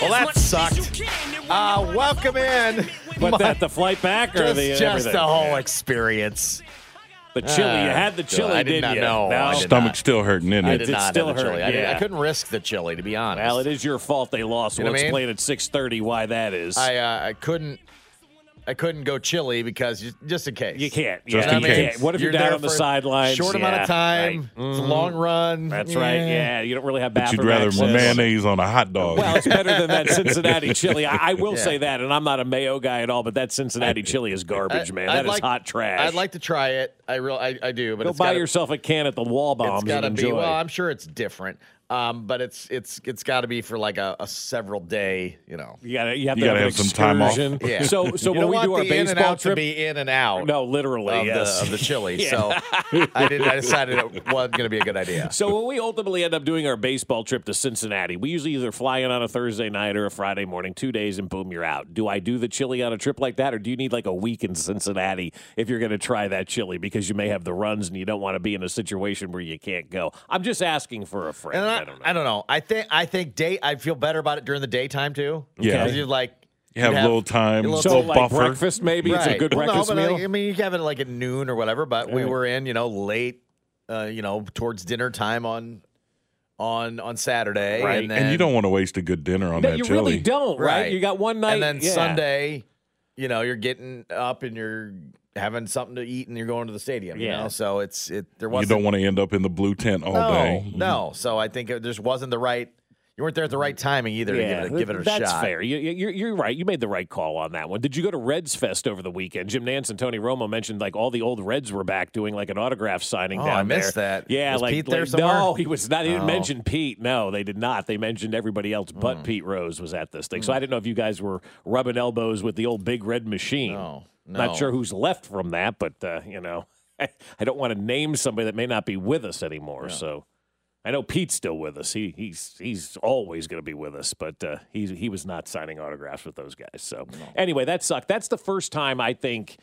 Well, that sucked. Uh, welcome in. But that the flight back or just, the just everything? the whole experience. The chili. you had the chili, I did didn't not you? know. No? I did Stomach not. still hurting, isn't I it? did It not still have the chili. hurt, I, did, I couldn't risk the chili, to be honest. Well, it is your fault they lost. You know We'll what I mean? at six thirty why that is. I uh, I couldn't I couldn't go chili because you, just in case you can't. Just yeah, in you case. can't. What if you're, You're down on the for sidelines? Short amount of time. right. It's a Mhm. long run. That's right. Yeah, you don't really have But you'd rather access. mayonnaise on a hot dog. Well, it's better than that Cincinnati chili. I, I will Yeah. say that, and I'm not a mayo guy at all, but that Cincinnati chili is garbage, man. I'd That is like- hot trash. I'd like to try it. I real I, I do, but go it's buy gotta, yourself a can at the wall bombs It's got to and be. enjoy. Well, I'm sure it's different. Um, but it's it's it's got to be for like a, a several day. You know. you gotta you have You to gotta have, have some time off. Yeah. So so you when we want do our the in and baseball out trip, to be in and out. no, literally, of, yes. the, of the chili. Yeah. So I did. I decided it wasn't going to be a good idea. So when we ultimately end up doing our baseball trip to Cincinnati, we usually either fly in on a Thursday night or a Friday morning, two days, and boom, you're out. Do I do the chili on a trip like that, or do you need like a week in Cincinnati if you're going to try that chili because you may have the runs and you don't want to be in a situation where you can't go? I'm just asking for a friend. And I, I, don't know. I don't know. I think I think day. I feel better about it during the daytime too. Yeah. Because you like you have you a little time, a little- so little like buffer. breakfast, maybe it's a good Well, breakfast no, but meal. like, I mean, you have it like at noon or whatever. But we were in, you know, late, uh, you know, towards dinner time on on on Saturday, Right. And, then, and you don't want to waste a good dinner on no, that you chili. really don't, right? Right. You got one night, and then yeah. Sunday, you know, you're getting up and you're having something to eat and you're going to the stadium. You Yeah. know, so it's it. There wasn't. You don't want to end up in the blue tent all no, day. no. So I think it just wasn't the right. You weren't there at the right timing either to give it a, give it a that's shot. fair. You, you, you're, you're right. You made the right call on that one. Did you go to Reds Fest over the weekend? Jim Nantz and Tony Romo mentioned like all the old Reds were back doing like an autograph signing Oh, down I missed there. that. Yeah, Was like, Pete there like- somewhere? no, he was not. He didn't Oh. mention Pete. No, they did not. They mentioned everybody else but Hmm. Pete Rose was at this thing. So I didn't know if you guys were rubbing elbows with the old big red machine. No, Not sure who's left from that, but uh, you know, I don't want to name somebody that may not be with us anymore. So. I know Pete's still with us. He he's he's always going to be with us, but uh, he he was not signing autographs with those guys. So anyway, that sucked. That's the first time I think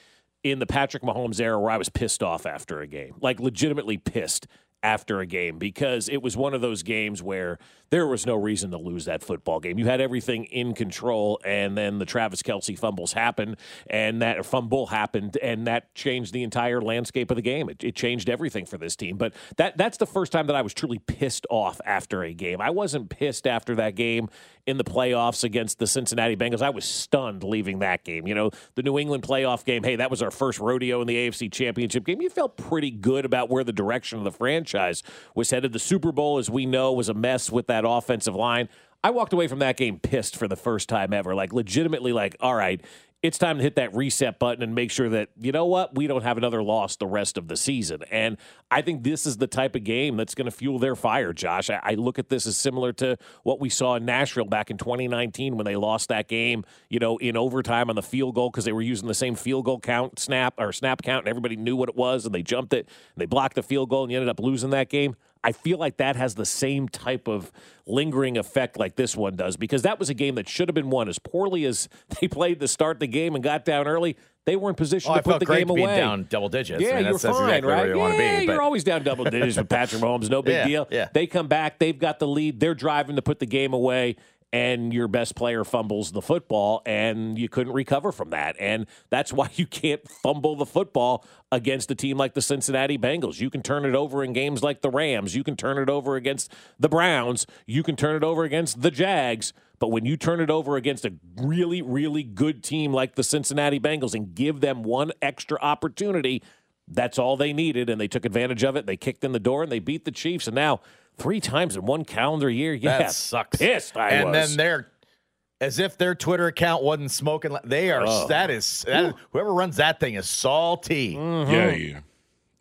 in the Patrick Mahomes era where I was pissed off after a game, like legitimately pissed after a game because it was one of those games where there was no reason to lose that football game. You had everything in control, and then the Travis Kelce fumbles happened, and that fumble happened, and that changed the entire landscape of the game. It, it changed everything for this team. But that that's the first time that I was truly pissed off after a game. I wasn't pissed after that game in the playoffs against the Cincinnati Bengals. I was stunned leaving that game. You know, the New England playoff game, hey, that was our first rodeo in the AFC Championship game. You felt pretty good about where the direction of the franchise was headed. The Super Bowl, as we know, was a mess with that offensive line. I walked away from that game pissed for the first time ever. Like, legitimately, like, all right, it's time to hit that reset button and make sure that, you know what, we don't have another loss the rest of the season. And I think this is the type of game that's going to fuel their fire, Josh. I, I look at this as similar to what we saw in Nashville back in 2019 when they lost that game, you know, in overtime on the field goal because they were using the same field goal count, snap, or snap count, and everybody knew what it was, and they jumped it, and they blocked the field goal, and you ended up losing that game. I feel like that has the same type of lingering effect like this one does because that was a game that should have been won as poorly as they played to start the game and got down early. They were in position Oh, to I put the game away. down double digits. Yeah, I mean, you're fine, exactly right? where you yeah, be. You're always down double digits with Patrick Mahomes. No big Yeah, deal. yeah. They come back. They've got the lead. They're driving to put the game away. And your best player fumbles the football and you couldn't recover from that. And that's why you can't fumble the football against a team like the Cincinnati Bengals. You can turn it over in games like the Rams. You can turn it over against the Browns. You can turn it over against the Jags. But when you turn it over against a really, really good team like the Cincinnati Bengals and give them one extra opportunity, that's all they needed. And they took advantage of it. They kicked in the door and they beat the Chiefs. And now, three times in one calendar year, yeah, that sucks. Pissed I and was. then they're as if their Twitter account wasn't smoking. They are. Oh. That is. That is whoever runs that thing is salty. Yeah, mm-hmm. yeah.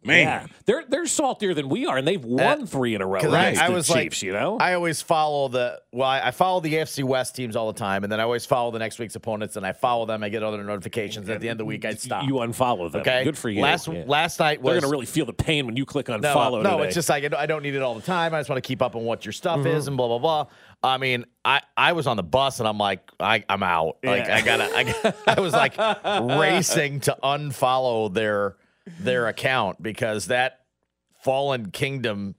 Man. Yeah, they're they're saltier than we are, and they've won three in a row. Uh, 'Cause I, I was Chiefs, like, you know. I always follow the well, I, I follow the AFC West teams all the time, and then I always follow the next week's opponents, and I follow them. I get other notifications. At the end of the week, I'd stop. You unfollow them. okay, good for you. Last Yeah. last night was They're gonna really feel the pain when you click on no, follow. no, today. it's just like I don't- need it all the time. I just want to keep up on what your stuff Mm-hmm. is and blah blah blah. I mean, I, I was on the bus and I'm like, I, I'm out. Like I gotta, I, gotta- I was like racing to unfollow their their account because that Fallen Kingdom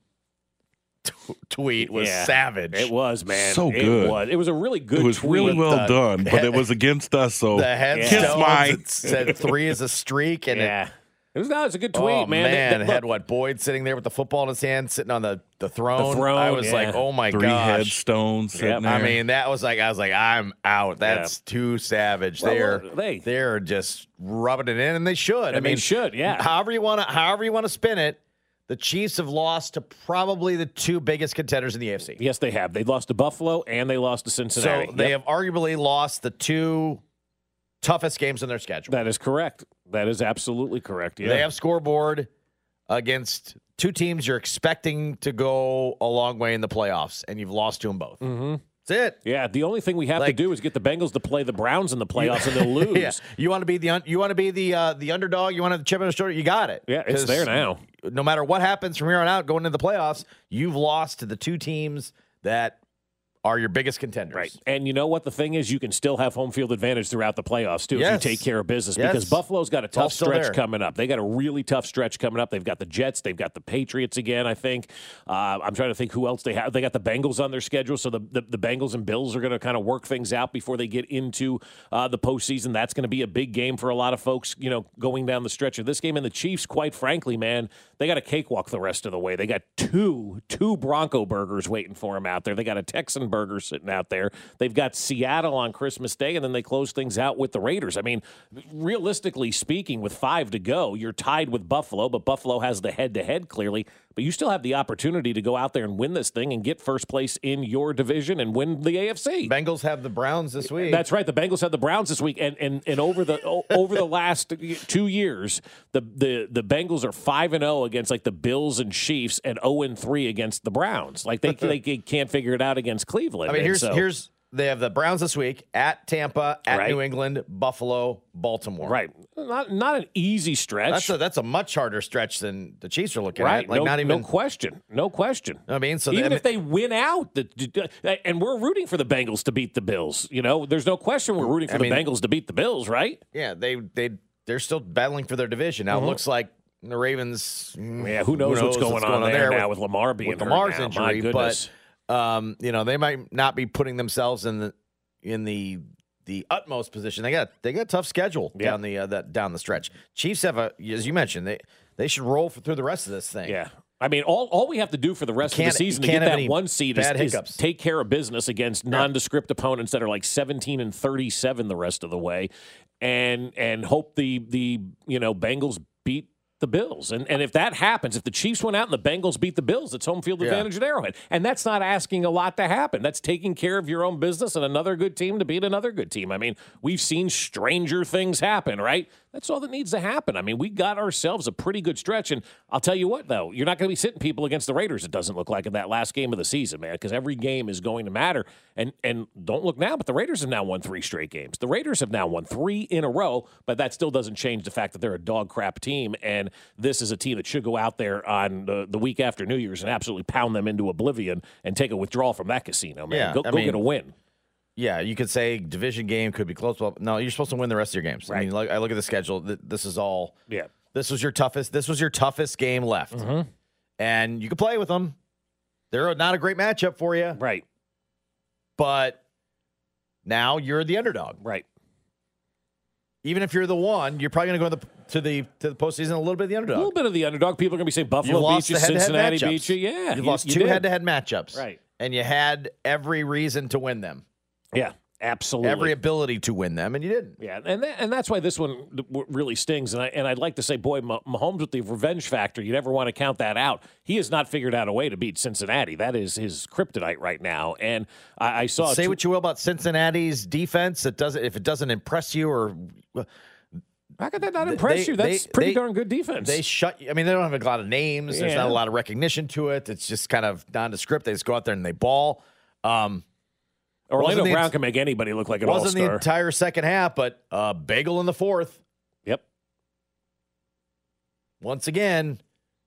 t- tweet was Yeah. savage. It was man. So It good. was. It was a really good. It was tweet. really well the- done, but it was against us. So the headstones kiss my. said three is a streak and Yeah. It was it was a good oh, tweet, Oh man. man, That- that- had what Boyd sitting there with the football in his hand, sitting on the the throne. throne, I was yeah. like, oh my god, Three gosh. headstones sitting Yep. there. I mean, that was like I was like, I'm out. That's too savage. Well, they're well, they- they're just rubbing it in, and they should. I And they mean, should, yeah. However you want to, however you want to spin it, the Chiefs have lost to probably the two biggest contenders in the AFC. yes, they have. They lost to Buffalo and they lost to Cincinnati. So they Yep. have arguably lost the two toughest games in their schedule. That is correct. That is absolutely correct. Yeah. They have scoreboard against two teams you're expecting to go a long way in the playoffs, and you've lost to them both. Mm-hmm. That's it. Yeah, the only thing we have to do is get the Bengals to play the Browns in the playoffs, and they'll lose. Yeah, you want to be the un- you want to be the uh, the underdog. You want to have the chip on the shoulder. You got it. Yeah, it's there now. No matter what happens from here on out, going into the playoffs, you've lost to the two teams that are your biggest contenders. Right. And you know what? The thing is, you can still have home field advantage throughout the playoffs, too, Yes. if you take care of business Yes. because Buffalo's got a tough stretch coming up. They got a really tough stretch coming up. They've got the Jets, they've got the Patriots again, I think. Uh, I'm trying to think who else they have. They got the Bengals on their schedule, so the, the, the Bengals and Bills are going to kind of work things out before they get into uh, the postseason. That's going to be a big game for a lot of folks, you know, going down the stretch of this game. And the Chiefs, quite frankly, man, they got a cakewalk the rest of the way. They got two, two Bronco burgers waiting for them out there. They got a Texan burger sitting out there. They've got Seattle on Christmas Day, and then they close things out with the Raiders. I mean, realistically speaking, with five to go, you're tied with Buffalo, but Buffalo has the head to head clearly. But you still have the opportunity to go out there and win this thing and get first place in your division and win the AFC. Bengals have the Browns this week. That's right. The Bengals have the Browns this week, and and, and over the over the last two years, the the the Bengals are five and zero against like the Bills and Chiefs, and zero and three against the Browns. Like they they can't figure it out against Cleveland. I mean, And here's so- here's they have the Browns this week at Tampa, at Right. New England, Buffalo, Baltimore. right. Not not an easy stretch. That's a that's a much harder stretch than the Chiefs are looking right. at. Like no, not even. no question. No question. I mean, so even they- if they win out, the, and we're rooting for the Bengals to beat the Bills. You know, there's no question we're rooting for I the mean- Bengals to beat the Bills, right? yeah, they they they're still battling for their division now. It looks like the Ravens. mm, Mm-hmm. Yeah, who knows, what's, going, on, there, now with, Lamar being with Lamar's now. injury, My goodness. but um, you know they might not be putting themselves in the in the the utmost position. They got they got a tough schedule Yeah. down the uh, that down the stretch. Chiefs have a as you mentioned they they should roll for, through the rest of this thing. Yeah. I mean, all, all we have to do for the rest of the season to get that one seed is, is take care of business against nondescript opponents that are like 17 and 37 the rest of the way and and hope the the you know Bengals beat the Bills. And and if that happens, if the Chiefs went out and the Bengals beat the Bills, it's home field Yeah. advantage at Arrowhead. And that's not asking a lot to happen. That's taking care of your own business and another good team to beat another good team. I mean, we've seen stranger things happen, right? That's all that needs to happen. I mean, we got ourselves a pretty good stretch. And I'll tell you what, though, you're not going to be sitting people against the Raiders, it doesn't look like, in that last game of the season, man, because every game is going to matter. And and don't look now, but the Raiders have now won three straight games. The Raiders have now won three in a row, but that still doesn't change the fact that they're a dog crap team. And this is a team that should go out there on the, the week after New Year's and absolutely pound them into oblivion and take a withdrawal from that casino, man. Yeah, go go mean- get a win. Yeah, you could say division game could be close. Well, no, you're supposed to win the rest of your games. I mean, look, I look at the schedule. This is all. Yeah. This was your toughest. This was your toughest game left, Mm-hmm. and you could play with them. They're not a great matchup for you, Right. but Now you're the underdog. Right. Even if you're the one, you're probably going to go to the to the to the postseason a little bit of the underdog. A little bit of the underdog. People are going to be saying Buffalo you lost beat you, Cincinnati matchups. beat you. Yeah, you you- lost two head-to-head matchups, Right. And you had every reason to win them, Yeah, absolutely. every ability to win them, and you didn't. Yeah, and that, and that's why this one really stings. And I and I'd like to say, boy, Mahomes with the revenge factor. You never want to count that out. He has not figured out a way to beat Cincinnati. That is his kryptonite right now. And I, I saw. Say tw- what you will about Cincinnati's defense. It doesn't if it doesn't impress you or How could that not They- impress you? That's they- pretty they- darn good defense. they shut. I mean, they don't have a lot of names. There's not a lot of recognition to it. It's just kind of nondescript. They just go out there and they ball. Um, Orlando the- Brown can make anybody look like an all star. wasn't the entire second half, but uh, bagel in the fourth. Yep. Once again,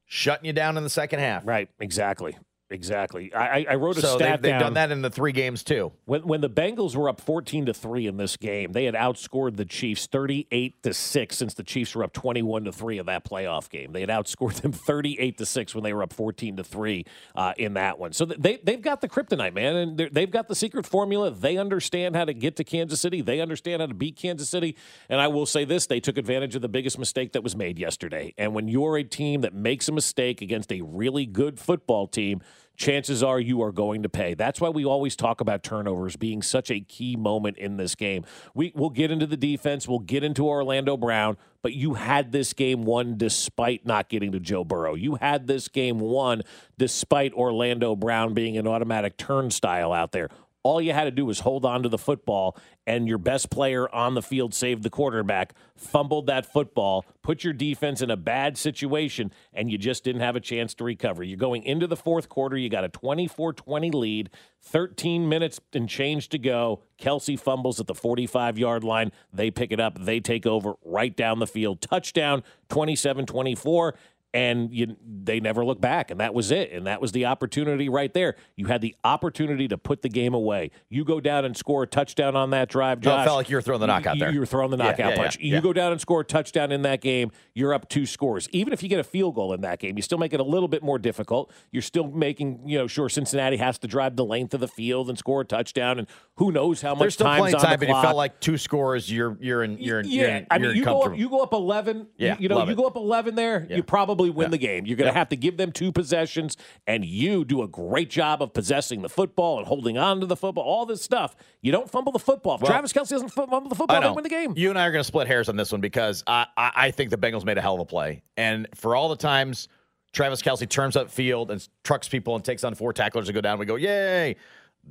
shutting you down in the second half. Right. Exactly. Exactly. I, I- wrote a So stat they've, they've done that in the three games too. When when the Bengals were up 14 to 3 in this game, they had outscored the Chiefs 38 to 6 since the Chiefs were up 21 to 3 in that playoff game. They had outscored them 38 to 6 when they were up 14 to 3 uh, in that one. So they they've got the kryptonite, man, and they've got the secret formula. They understand how to get to Kansas City. They understand how to beat Kansas City. And I will say this, they took advantage of the biggest mistake that was made yesterday. And when you're a team that makes a mistake against a really good football team, chances are you are going to pay. That's why we always talk about turnovers being such a key moment in this game. We we'll get into the defense, we'll get into Orlando Brown, but you had this game won despite not getting to Joe Burrow. You had this game won despite Orlando Brown being an automatic turnstile out there. All you had to do was hold on to the football, and your best player on the field saved the quarterback, fumbled that football, put your defense in a bad situation, and you just didn't have a chance to recover. You're going into the fourth quarter, you got a 24 20 lead, 13 minutes and change to go. Kelce fumbles at the 45 yard line. They pick it up, they take over right down the field. Touchdown 27 24 and you, they never look back and that was it and that was the opportunity right there you had the opportunity to put the game away you go down and score a touchdown on that drive No, Josh, it felt like you were throwing the knockout you, there. you were throwing the knockout yeah, punch yeah, you yeah. go down and score a touchdown in that game you're up two scores even if you get a field goal in that game you still make it a little bit more difficult you're still making you know sure cincinnati has to drive the length of the field and score a touchdown and who knows how much still time's on time, the but it clock. felt like two scores. You're you're in you're in, yeah, you're in, I mean, you're go up, you go up eleven. Yeah, you, you know, you go up eleven there. Yeah. You probably win Yeah. the game. You're going to have to give them two possessions, and you do a great job of possessing the football and holding on to the football. All this stuff. You don't fumble the football. If Well, Travis Kelce doesn't fumble the football, they win the game. You and I are going to split hairs on this one because I, I, I think the Bengals made a hell of a play. And for all the times Travis Kelce turns up field and trucks people and takes on four tacklers to go down, we go, yay.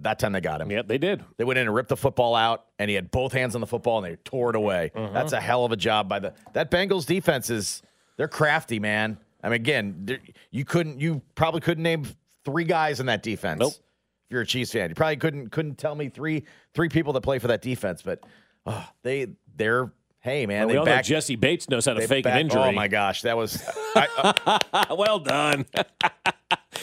That time they got him. Yep, they did. They went in and ripped the football out, and he had both hands on the football, and they tore it away. Mm-hmm. That's a hell of a job by the that Bengals defense is they're crafty, man. I mean, again, you couldn't, you probably couldn't name three guys in that defense. Nope. If you're a Chiefs fan, you probably couldn't couldn't tell me three three people that play for that defense. But oh, they they're hey man, we they all back, know Jessie Bates knows how to fake back- an injury. Oh my gosh, that was I, uh, well done.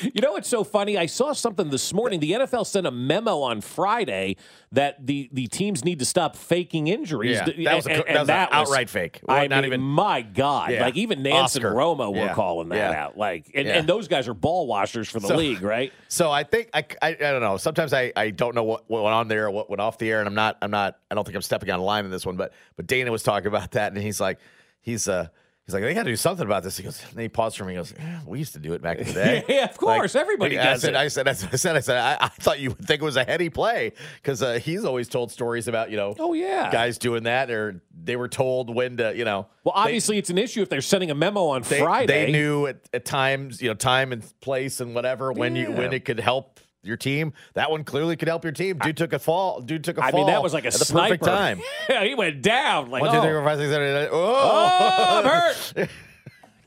you know what's so funny? I saw something this morning. The NFL sent a memo on Friday that the, the teams need to stop faking injuries. Yeah, that was a- And- that was an outright fake. I Not mean, even- my God. Yeah. Like even Nantz Oscar. and Romo were Yeah. calling that out. Like, and, and those guys are ball washers for the So- league, right? So I think I, I, I don't know. Sometimes I, I don't know what, what went on there or what went off the air, and I'm not I'm not I don't think I'm stepping on a line in this one. But but Dana was talking about that, and he's like he's uh he's like they got to do something about this. He goes, and he paused for me. He goes, yeah, we used to do it back in the day. Yeah, of course. Everybody I does said, it. I said, I said, I said, I said, I, I thought you would think it was a heady play because uh, he's always told stories about you know Oh, yeah. guys doing that or they were told when to you know Well, obviously, it's an issue if they're sending a memo on they, Friday. They knew at, at times, you know, time and place and whatever when you when it could help your team. That one clearly could help your team. Dude took a fall. Dude took a I fall. I mean, that was like a at the sniper. perfect time. yeah, he went down. Like, One, two, oh, three, four, five, six, seven, eight, nine. oh, Oh, I'm hurt.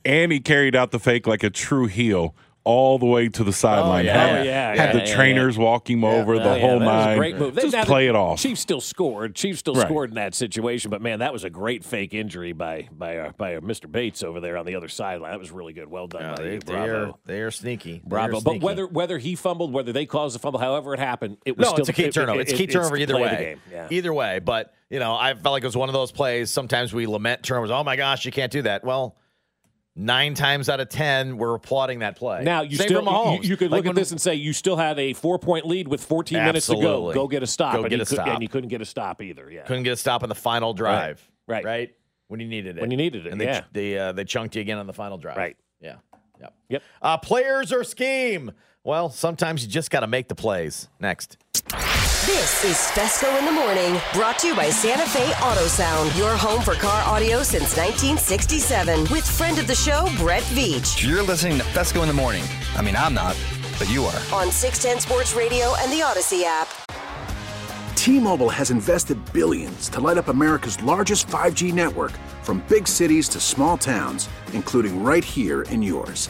And he carried out the fake like a true heel all the way to the sideline. yeah. Had, Oh, yeah, had yeah, the yeah, trainers walking him over the Oh, yeah, whole that was a nine. great move. Just Now, play it off. Chiefs still scored. Chiefs still Right. scored in that situation, but man, that was a great fake injury by by uh, by uh, Mr. Bates over there on the other sideline. That was really good. Well done Yeah, by they, you. they are Bravo. they are sneaky. They Bravo. are But sneaky. whether whether he fumbled, whether they caused the fumble, however it happened, it was no, still it's a key it- turnover. it- it's key it- turnover the either play of the way. game. Yeah. Either way, but you know, I felt like it was one of those plays. Sometimes we lament turnovers. Oh my gosh, you can't do that. Well, nine times out of ten, we're applauding that play. Now you Same still for you, you could Like look at this and say you still had a four point lead with 14 minutes to go. Go get a stop. Go and get you a could- stop. and you couldn't get a stop either. Yeah, couldn't get a stop on the final drive. Right. Right. When you needed it. When you needed it, And they yeah. they uh, they chunked you again on the final drive. Right. Yeah. Yep. Yep. Uh, players or scheme? Well, sometimes you just got to make the plays. Next. This is Fescoe in the Morning, brought to you by Santa Fe Auto Sound, your home for car audio since 1967, with friend of the show, Brett Veach, You're listening to Fescoe in the morning. I mean, I'm not, but you are. on 610 Sports Radio and the Audacy app. T-Mobile has invested billions to light up America's largest 5G network from big cities to small towns, including right here in yours.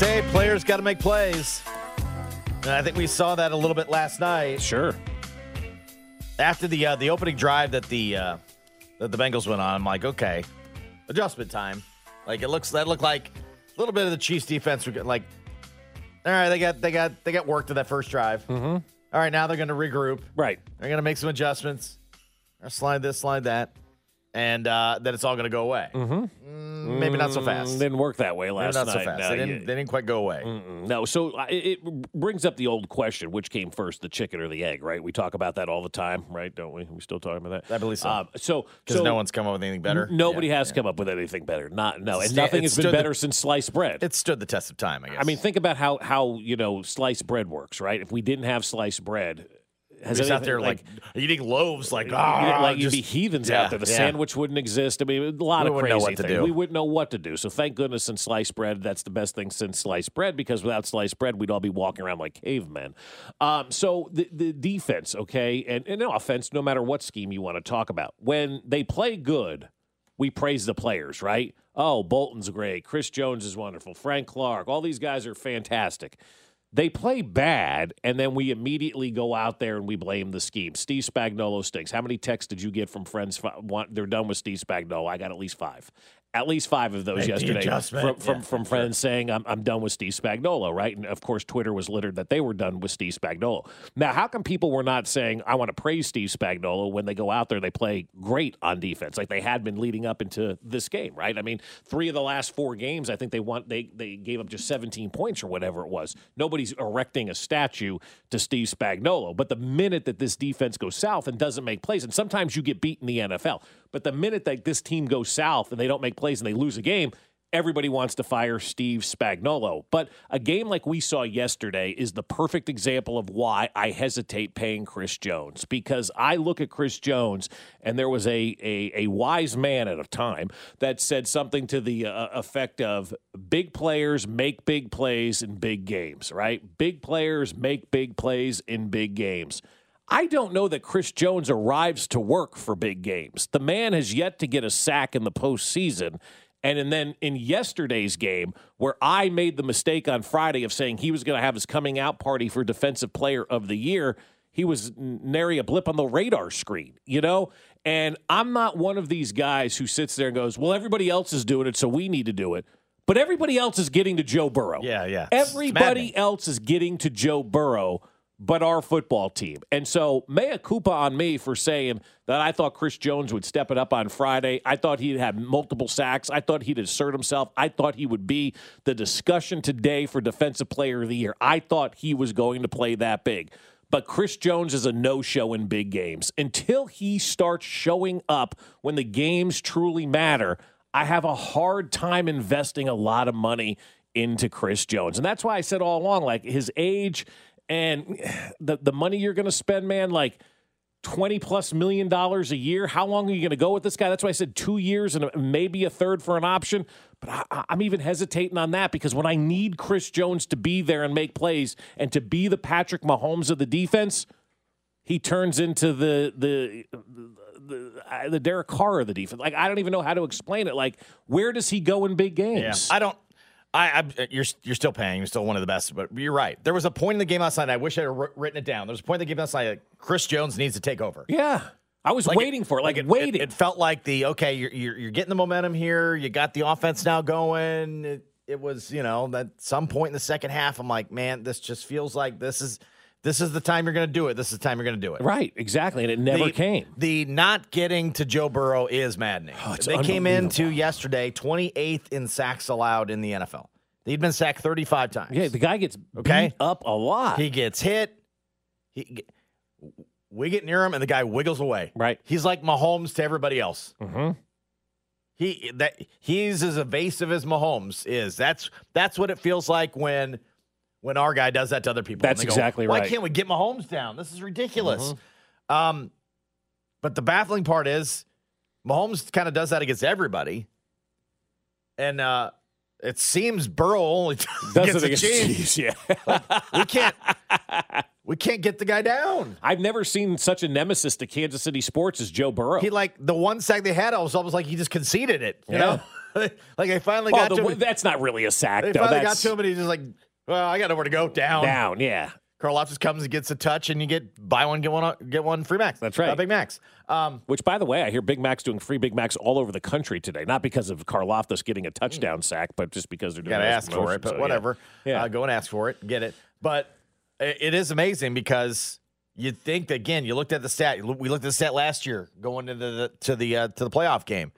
say players got to make plays. And I think we saw that a little bit last night sure. after the uh, the opening drive that the uh, that the Bengals went on. I'm like, okay, adjustment time. Like it looks that looked like a little bit of the Chiefs defense. were getting Like, all right, they got they got they got work to that first drive. Mm-hmm. All right, now they're going to regroup. Right. They're going to make some adjustments. Slide this, slide that, and uh, then it's all going to go away. Mm-hmm. maybe not so fast. Mm, didn't work that way Maybe last not night. so fast. No, they, didn't, you- they didn't quite go away. Mm, No, so uh, it, it brings up the old question: which came first, the chicken or the egg? Right? We talk about that all the time, right? Don't we? We still talking about that? I believe so. Um, so, Because so no one's come up with anything better. Nobody Yeah, has yeah. come up with anything better. Not no, and nothing it has been stood the- better since sliced bread. It stood the test of time, I guess. I mean, think about how how you know sliced bread works, right? If we didn't have sliced bread, has He's out there like, eating loaves, like ah, like you'd just- be heathens yeah, out there. The yeah. sandwich wouldn't exist. I mean, a lot We of crazy know what to things. do. We wouldn't know what to do. So thank goodness in sliced bread, that's the best thing since sliced bread because without sliced bread, we'd all be walking around like cavemen. Um, so the the defense, okay, and, and no offense, no matter what scheme you want to talk about, when they play good, we praise the players, right? Oh, Bolton's great. Chris Jones is wonderful. Frank Clark, all these guys are fantastic. They play bad, and then we immediately go out there and we blame the scheme. Steve Spagnuolo stinks. How many texts did you get from friends? fi- Want, they're done with Steve Spagnuolo. I got at least five. At least five of those Make yesterday from from, Yeah, from friends saying I'm, I'm done with Steve Spagnuolo, right? And of course, Twitter was littered that they were done with Steve Spagnuolo. Now, how come people were not saying I want to praise Steve Spagnuolo when they go out there they play great on defense, like they had been leading up into this game, right? I mean, three of the last four games, I think they want they they gave up just 17 points or whatever it was. Nobody's erecting a statue to Steve Spagnuolo, but the minute that this defense goes south and doesn't make plays, and sometimes you get beat in the NFL, but the minute that this team goes south and they don't make plays and they lose a game, everybody wants to fire Steve Spagnuolo. But a game like we saw yesterday is the perfect example of why I hesitate paying Chris Jones because I look at Chris Jones and there was a a, a wise man at a time that said something to the uh, effect of big players make big plays in big games, right? Big players make big plays in big games. I don't know that Chris Jones arrives to work for big games. The man has yet to get a sack in the postseason. And, and then in yesterday's game, where I made the mistake on Friday of saying he was going to have his coming out party for Defensive Player of the Year, he was nary a blip on the radar screen, you know? And I'm not one of these guys who sits there and goes, well, everybody else is doing it, so we need to do it. But everybody else is getting to Joe Burrow. Yeah, yeah. Everybody else is getting to Joe Burrow but our football team. And so, mea culpa on me for saying that I thought Chris Jones would step it up on Friday. I thought he'd have multiple sacks. I thought he'd assert himself. I thought he would be the discussion today for Defensive Player of the Year. I thought he was going to play that big. But Chris Jones is a no show in big games. Until he starts showing up when the games truly matter, I have a hard time investing a lot of money into Chris Jones. And that's why I said all along like his age and the the money you're going to spend, man, like 20 plus million dollars a year. How long are you going to go with this guy? That's why I said two years and maybe a third for an option. But I, am even hesitating on that because when I need Chris Jones to be there and make plays and to be the Patrick Mahomes of the defense, he turns into the the the, the Derek Carr of the defense. Like I don't even know how to explain it. Like where does he go in big games? Yeah. I don't. I, I, uh, you're you're still paying. You're still one of the best, but you're right. There was a point in the game last night. I wish I had written it down. There was a point in the game last night. Like Chris Jones needs to take over. Yeah, I was like waiting it, for it. Like, like it, waiting. It, it, felt like the okay. You're, you're you're getting the momentum here. You got the offense now going. It, it was you know at some point in the second half. I'm like, man, this just feels like this is this is the time you're going to do it. This is the time you're going to do it. Right, exactly. And it never the, came. The not getting to Joe Burrow is maddening. Oh, they came into yesterday 28th in sacks allowed in the NFL. He'd been sacked 35 times. Yeah, the guy gets okay? beat up a lot. He gets hit. He, we get near him, and the guy wiggles away. Right. He's like Mahomes to everybody else. Mm-hmm. He that he's as evasive as Mahomes is. That's that's what it feels like when when our guy does that to other people. That's exactly go, right. Why can't we get Mahomes down? This is ridiculous. Mm-hmm. Um, but the baffling part is Mahomes kind of does that against everybody, and uh, it seems Burrow only does gets it against Chiefs. Yeah, like, we can't. We can't get the guy down. I've never seen such a nemesis to Kansas City sports as Joe Burrow. He like the one sack they had. I was almost like he just conceded it. You yeah. know, like they finally got the, to him. That's not really a sack. They though. finally that's... got to him, and he's just like, "Well, I got nowhere to go. Down, down, yeah." Karlaftis comes and gets a touch, and you get buy one get one get one free max. That's right, uh, Big Macs. Um, Which, by the way, I hear Big Macs doing free Big Macs all over the country today. Not because of Karlaftis getting a touchdown sack, but just because they're doing. Got to ask for it, but so, whatever. Yeah, yeah. Uh, go and ask for it, get it. But it is amazing because you'd think again, you looked at the stat. We looked at the stat last year going into the to the uh, to the playoff game.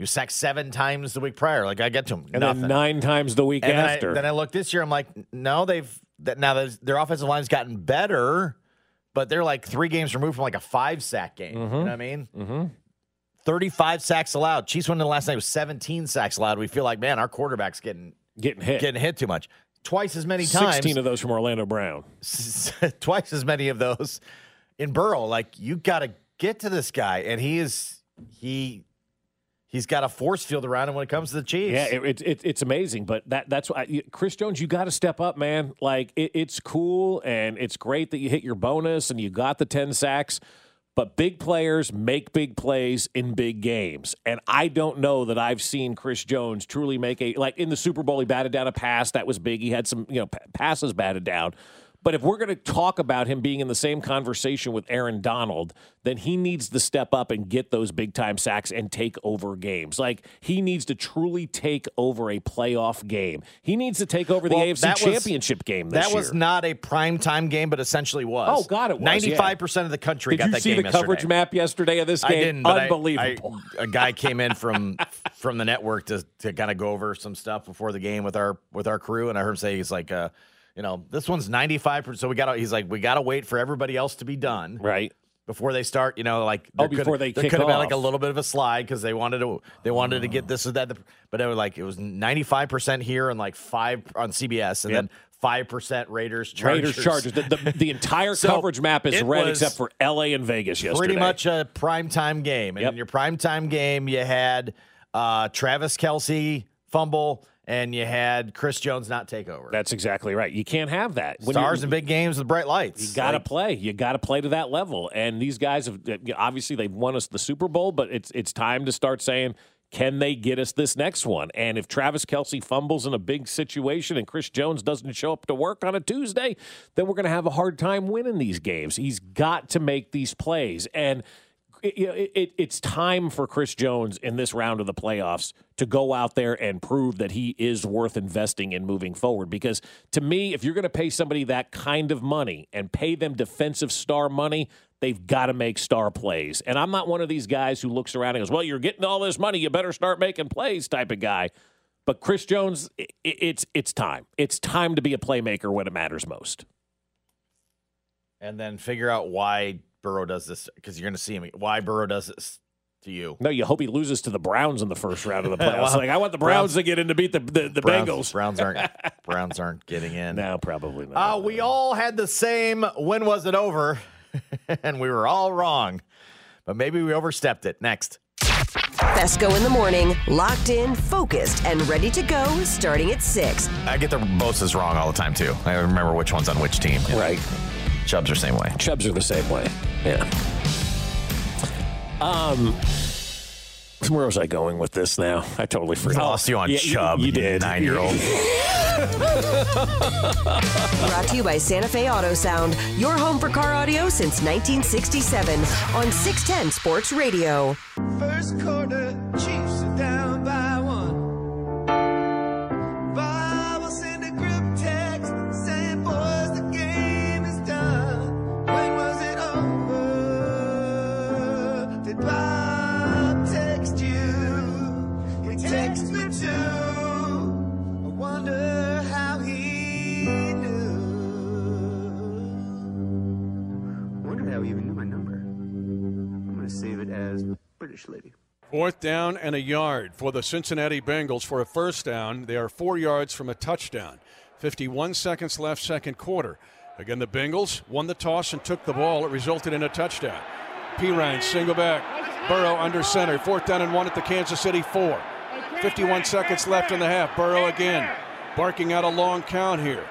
You sacked seven times the week prior. Like I get to him, and nothing. then nine times the week and after. Then I, then I look this year. I'm like, no, they've that now their offensive line's gotten better, but they're like three games removed from like a five sack game. Mm-hmm. You know what I mean? Mm-hmm. 35 sacks allowed. Chiefs won the last night was 17 sacks allowed. We feel like, man, our quarterback's getting getting hit, getting hit too much. Twice as many 16 times. 16 of those from Orlando Brown. twice as many of those in Burrow. Like you got to get to this guy, and he is he he's got a force field around him when it comes to the Chiefs. Yeah, it, it, it's amazing. But that that's why Chris Jones, you got to step up, man. Like it, it's cool and it's great that you hit your bonus and you got the ten sacks. But big players make big plays in big games. And I don't know that I've seen Chris Jones truly make a like in the Super Bowl he batted down a pass that was big. He had some, you know, passes batted down. But if we're going to talk about him being in the same conversation with Aaron Donald, then he needs to step up and get those big time sacks and take over games. Like he needs to truly take over a playoff game. He needs to take over the well, AFC Championship was, game. that year. was not a prime time game, but essentially was. Oh God, it was ninety-five percent of the country Did got you that see game the coverage map yesterday of this game? I didn't. Unbelievable. I, I, a guy came in from from the network to to kind of go over some stuff before the game with our with our crew, and I heard him say he's like. Uh, you know, this one's 95%. So we got to, he's like, we got to wait for everybody else to be done. Right. Before they start, you know, like, oh, before they there could have been like a little bit of a slide because they wanted to, they wanted to get this or that. But they were like, it was 95% here and like five on CBS and Yep. then 5% Raiders, Chargers. Raiders Chargers. The, the, the entire So, coverage map is red except for LA and Vegas yesterday. Pretty much a primetime game. And Yep. in your primetime game, you had uh, Travis Kelce fumble and you had Chris Jones not take over. That's exactly right. You can't have that. When Stars and big games with bright lights. You got to Like, play. You got to play to that level. And these guys have uh, obviously they've won us the Super Bowl, but it's it's time to start saying, can they get us this next one? And if Travis Kelce fumbles in a big situation and Chris Jones doesn't show up to work on a Tuesday, then we're going to have a hard time winning these games. He's got to make these plays. And it, it, it's time for Chris Jones in this round of the playoffs to go out there and prove that he is worth investing in moving forward. Because to me, if you're going to pay somebody that kind of money and pay them defensive star money, they've got to make star plays. And I'm not one of these guys who looks around and goes, "Well, you're getting all this money, you better start making plays," type of guy. But Chris Jones, it, it's it's time. It's time to be a playmaker when it matters most. And then figure out why Burrow does this because you're going to see him. Why Burrow does this to you? No, you hope he loses to the Browns in the first round of the playoffs. Well, like I want the Browns- Browns, to get in to beat the the, the Browns, Bengals. Browns aren't Browns aren't getting in. No, probably not. Uh, we all had the same. When was it over? and we were all wrong, but maybe we overstepped it. Next. Fescoe in the morning, locked in, focused, and ready to go starting at 6. I get the Bosa's wrong all the time too. I remember which one's on which team. right. Chubbs are same way. Chubs are the same way. Yeah. Um, where was I going with this now? I totally forgot. I Lost you on Yeah, Chubb. You, did. nine year old. Brought to you by Santa Fe Auto Sound, your home for car audio since 1967 on 610 Sports Radio. First quarter, Chiefs British lady. Fourth down and a yard for the Cincinnati Bengals for a first down. They are four yards from a touchdown. 51 seconds left, second quarter. Again, the Bengals won the toss and took the ball. It resulted in a touchdown. Perine single back. Burrow under center. Fourth down and one at the Kansas City four. 51 seconds left in the half. Burrow again, barking out a long count here.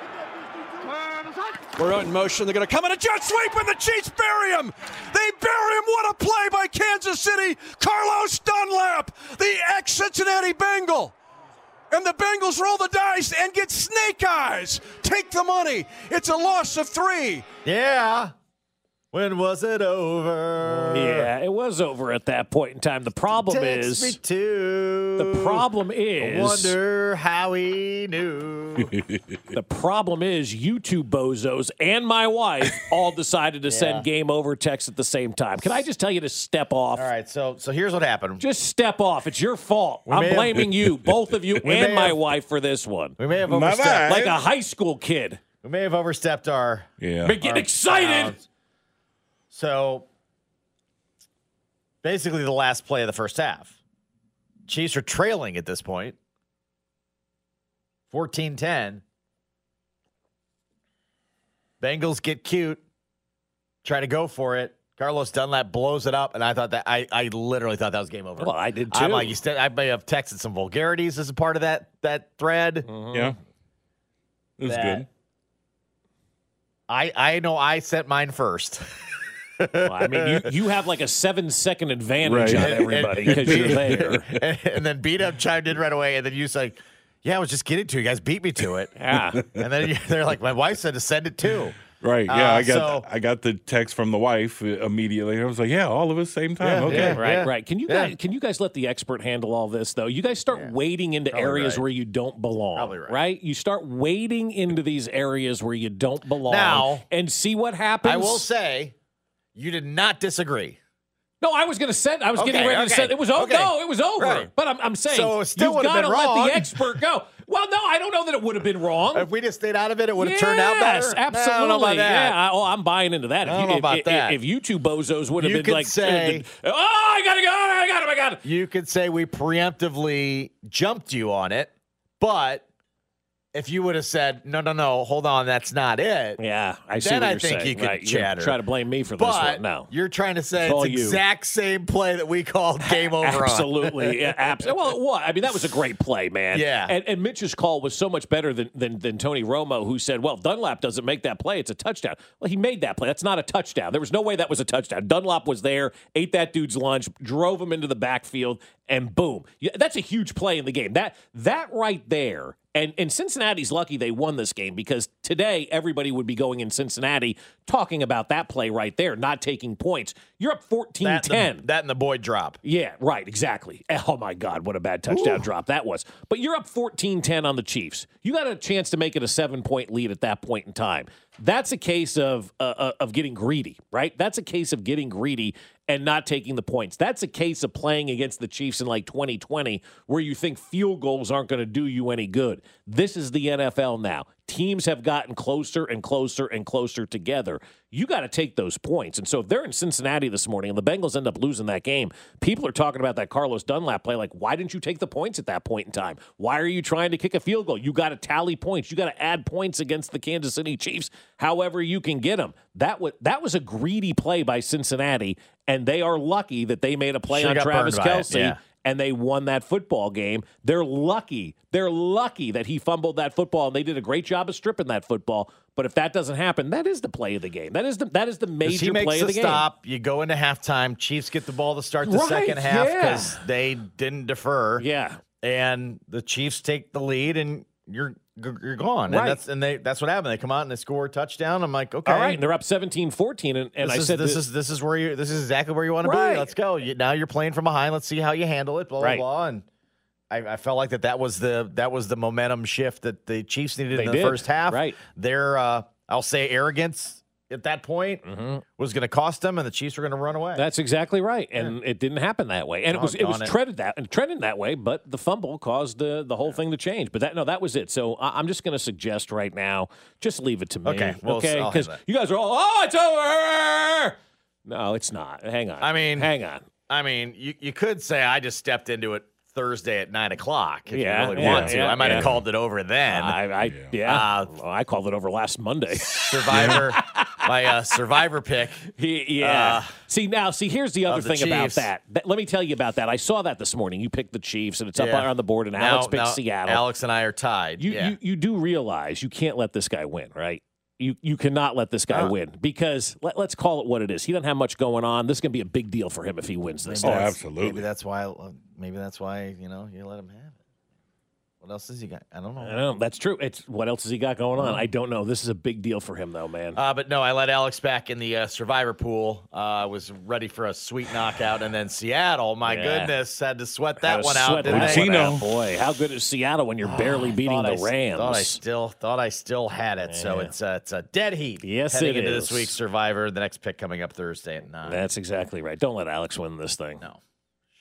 Burrow in motion. They're going to come in a jet sweep, and the Chiefs bury him. They bury him. What a play by Kansas City. Carlos Dunlap, the ex Cincinnati Bengal. And the Bengals roll the dice and get snake eyes. Take the money. It's a loss of three. Yeah. When was it over? Yeah, it was over at that point in time. The problem Text me is too. the problem is Wonder how he knew. the problem is you two bozos and my wife all decided to Yeah. send game over text at the same time. Can I just tell you to step off? All right, so so here's what happened. Just step off. It's your fault. We I'm may have- blaming you, both of you, and my have- wife for this one. We may have overstepped. Like a high school kid. We may have overstepped our. Yeah. Been getting our excited. bounds. So basically, the last play of the first half. Chiefs are trailing at this point. 14 10. Bengals get cute, try to go for it. Carlos Dunlap blows it up, and I thought that I, I literally thought that was game over. Well, I did I'm too. like, you st- I may have texted some vulgarities as a part of that that thread. Mm-hmm. Yeah. It was That- good. I I know I sent mine first. Well, I mean, you, you have like a seven second advantage Right. on everybody because you're there. and, and then beat up chimed in right away, and then you say, "Yeah, I was just getting to you guys beat me to it." Yeah. And then you, they're like, "My wife said to send it too." Right. Yeah. Uh, I got so- I got the text from the wife uh, immediately. I was like, yeah, all of us same time. Yeah, okay. yeah. Right, right. Can you Yeah. guys can you guys let the expert handle all this though? You guys start wading into Probably areas right. where you don't belong. Probably right. You start wading into these areas where you don't belong Now- and see what happens. I will say, you did not disagree. No, I was going to send. I was getting ready okay, to send. It was over. okay. No, it was over. Right. But I'm, I'm saying So still you've got to let the expert go. Well, no, I don't know that it would have been wrong. If we just stayed out of it, it would have yes, turned out better. Absolutely. I don't know about that. Yeah, I, oh, I'm buying into that. I if don't you, know if- about if, that. If you two bozos would have You been like, uh, say- oh, I gotta go, oh, I got him, oh I got him. You could say we preemptively jumped you on it, but if you would have said, "No, no, no, hold on, that's not it," Yeah, I see Then what I you're think saying. you could right. Chatter. Try to blame me for this but one. No. you're trying to say It's it's you. exact same play that we called game over. Absolutely, yeah, absolutely. Well, what? I mean, that was a great play, man. Yeah. And, and Mitch's call was so much better than, than than Tony Romo, who said, "Well, Dunlap doesn't make that play; it's a touchdown." Well, he made that play. That's not a touchdown. There was no way that was a touchdown. Dunlap was there, ate that dude's lunch, drove him into the backfield, and boom. That's a huge play in the game. That that right there. And and Cincinnati's lucky they won this game because today everybody would be going in Cincinnati talking about that play right there, not taking points. You're up 14-10. That, and the, that and the Boyd drop. Yeah, right, exactly. Oh my God, what a bad touchdown drop that was. But you're up 14 10 on the Chiefs. You got a chance to make it a seven point lead at that point in time. That's a case of uh, uh, of getting greedy, right? That's a case of getting greedy and not taking the points. That's a case of playing against the Chiefs in like 2020 where you think field goals aren't going to do you any good. This is the NFL now. Teams have gotten closer and closer and closer together. You got to take those points. And so if they're in Cincinnati this morning and the Bengals end up losing that game, people are talking about that Carlos Dunlap play like, why didn't you take the points at that point in time? Why are you trying to kick a field goal? You got to tally points. You got to add points against the Kansas City Chiefs however you can get them. That was that was a greedy play by Cincinnati and they are lucky that they made a play Should've on Travis Kelce yeah. And they won that football game. They're lucky. They're lucky that he fumbled that football and they did a great job of stripping that football. But if that doesn't happen, that is the play of the game. That is the that is the major he makes play the of the game. stop. You go into halftime. Chiefs get the ball to start the Right, second half yeah. because they didn't defer. Yeah. and the Chiefs take the lead, and you're you're gone. Right. And that's and they that's what happened. They come out and they score a touchdown. I'm like, okay, All right, and they're up 17-14 and, and I is, said this is this is where you this is exactly where you want to be. Let's go. You, now you're playing from behind. Let's see how you handle it. Blah Right. blah blah. And I, I felt like that that was the that was the momentum shift that the Chiefs needed They in the did. first half. Right. Their uh, I'll say arrogance at that point was going to cost them, and the Chiefs were going to run away. Mm-hmm. That's exactly right, and it didn't happen that way. And it was it was Doggone it. treaded that and treaded that way, but the fumble caused the the whole thing to change. But that no, that was it. So I, I'm just going to suggest right now, just leave it to me. Okay, well, okay, I'll have because you guys are all oh, it's over. No, it's not. Hang on. I mean, hang on. I mean, you, you could say I just stepped into it Thursday at nine o'clock if Yeah, you really yeah, want to. yeah, I might yeah. have called it over then. I, I yeah, Uh, Well, I called it over last Monday. Survivor, my uh, Survivor pick. Yeah. Uh, see now, see here's the other the thing about that. That- Let me tell you about that. I saw that this morning. You picked the Chiefs, and it's up on the board. And Now- Alex picked now Seattle. Alex and I are tied. You, yeah. you you do realize you can't let this guy win, right? You you cannot let this guy Uh. win because let, let's call it what it is. He doesn't have much going on. This is going to be a big deal for him if he wins this. Oh, absolutely. Maybe that's why. uh, Maybe that's why you know you let him have it. What else has he got? I don't know. I know that's true. It's what else has he got going on? I don't know. This is a big deal for him, though, man. Uh, but no, I let Alex back in the uh, Survivor pool. Uh, I was ready for a sweet knockout, and then Seattle. My Yeah. goodness, had to sweat Had that to one sweat out. Didn't that they? one out. Boy, how good is Seattle when you're barely beating Thought I the s- Rams? Thought I still thought I still had it. So Yeah. it's a, it's a dead heat. Yes, heading it into is. this week's Survivor. The next pick coming up Thursday at nine. That's exactly right. Don't let Alex win this thing. no,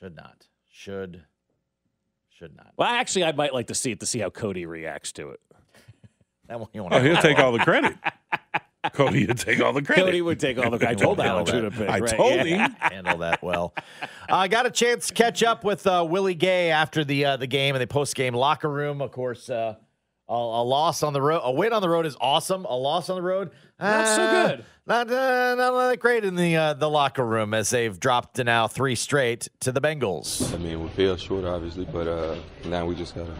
should not. Should should not. Well, actually, I might like to see it to see how Cody reacts to it. That one you want Oh, he'll take all the credit. Cody will take all the credit. Cody would take all the. Credit. I told Handle Alex that. who to pick. I right? told Yeah. him. handle that well. I got a chance to catch up with uh, Willie Gay after the uh, the game and the post game locker room. Of course, uh, a, a loss on the road, a win on the road is awesome. A loss on the road, Not so uh, good. Not uh, not that great in the uh, the locker room as they've dropped to now three straight to the Bengals. I mean, we fell short, obviously, but uh, now we just gotta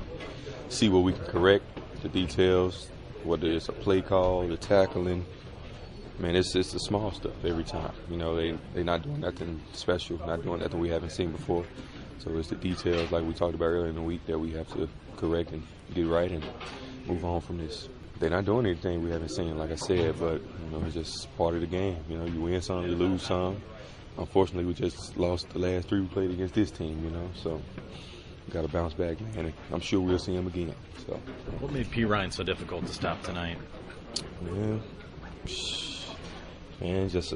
see what we can correct, the details, whether it's a play call, the tackling. Man, it's it's the small stuff every time. You know, they they're not doing nothing special, not doing nothing we haven't seen before. So it's the details, like we talked about earlier in the week, that we have to correct and get right and move on from this. They're not doing anything we haven't seen, like I said, but you know, it's just part of the game. You know, you win some, you lose some. Unfortunately, we just lost the last three we played against this team. You know, so got to bounce back, man. And I'm sure we'll see him again. So, What made Perine so difficult to stop tonight? man, man, just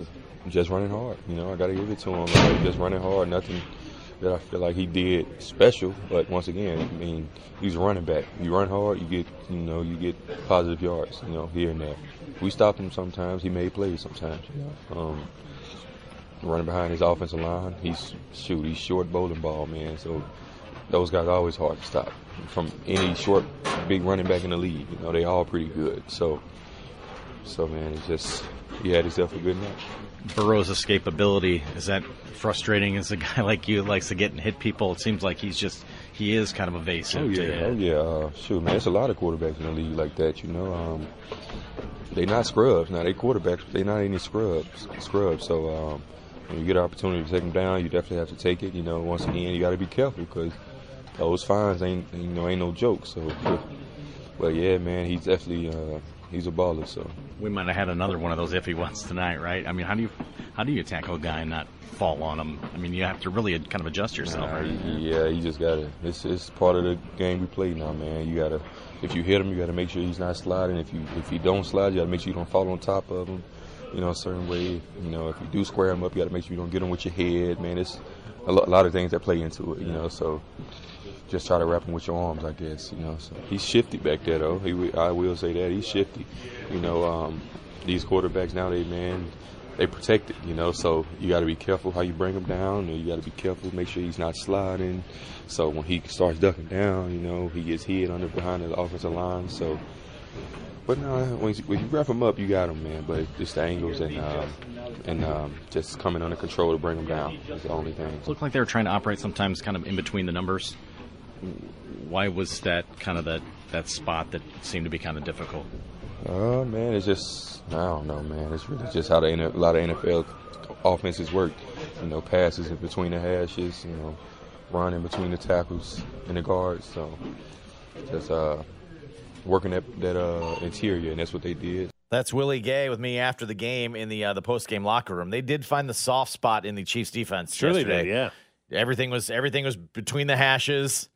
just running hard. You know, I got to give it to him. Like, just running hard. Nothing that I feel like he did special. But once again, I mean, he's a running back. You run hard, you get you know you get positive yards. You know, here and there. We stop him sometimes. He made plays sometimes. Um, running behind his offensive line. He's shoot, he's short bowling ball, man. So those guys are always hard to stop. From any short, big running back in the league, you know, they all pretty good. So, so man, it's just he had himself a good night. Burrow's escapability is that frustrating as a guy like you likes to get and hit people? It seems like he's just he is kind of evasive. Oh yeah, oh yeah. Uh, shoot, man, there's a lot of quarterbacks in the league like that. You know, um, they not scrubs. Now they quarterbacks, they not any scrubs. Scrubs. So um, when you get an opportunity to take them down, you definitely have to take it. You know, once again, you got to be careful because those fines ain't you know ain't no joke. So, but yeah, man, he's definitely uh, he's a baller. So We might have had another one of those iffy ones tonight, right? I mean, how do you how do you tackle a guy and not fall on him? I mean, you have to really kind of adjust yourself. Nah, right? yeah, you just gotta. It's it's part of the game we play now, man. You gotta. If you hit him, you gotta make sure he's not sliding. If you if you don't slide, you gotta make sure you don't fall on top of him. You know, a certain way. You know, if you do square him up, you gotta make sure you don't get him with your head, man. It's a lot of things that play into it. You know, so just try to wrap him with your arms, I guess. You know, so he's shifty back there, though. He, I will say that he's shifty. You know, um, these quarterbacks nowadays, man, they protect it. You know, so you got to be careful how you bring him down, and you got to be careful, make sure he's not sliding. So when he starts ducking down, you know, he gets hit under behind the offensive line. So, but no, when you, when you wrap him up, you got him, man. But it's just the angles and um, and um, just coming under control to bring him down is the only thing. It looked like they were trying to operate sometimes kind of in between the numbers. Why was that kind of that, that spot that seemed to be kind of difficult? Uh, man, it's just I don't know, man. It's really just how the N- a lot of NFL offenses work. You know, passes in between the hashes. You know, running between the tackles and the guards. So just uh, working that that uh, interior, and that's what they did. That's Willie Gay with me after the game in the uh, the post game locker room. They did find the soft spot in the Chiefs defense. Sure they yesterday. did, yeah. Everything was everything was between the hashes.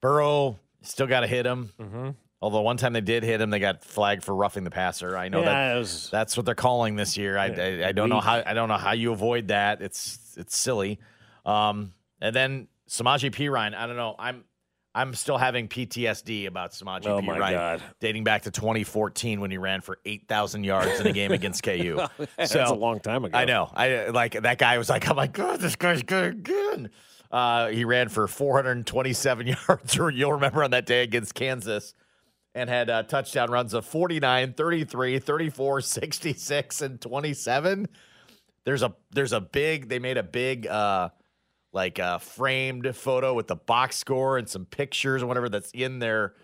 Burrow still got to hit him. Mm-hmm. Although one time they did hit him, they got flagged for roughing the passer. I know Yeah, that was- that's what they're calling this year. I, I, I don't know how I don't know how you avoid that. It's it's silly. Um, and then Samaje Perine. I don't know. I'm I'm still having PTSD about Samaje Oh, Perine, my God. dating back to 2014 when he ran for 8,000 yards in a game against KU. That's a long time ago. I know. I like that guy was like, I'm like, God, this guy's good, good. Uh, he ran for 427 yards, you'll remember on that day against Kansas, and had uh, touchdown runs of 49, 33, 34, 66, and 27. There's a there's a big they made a big uh like uh framed photo with the box score and some pictures or whatever that's in their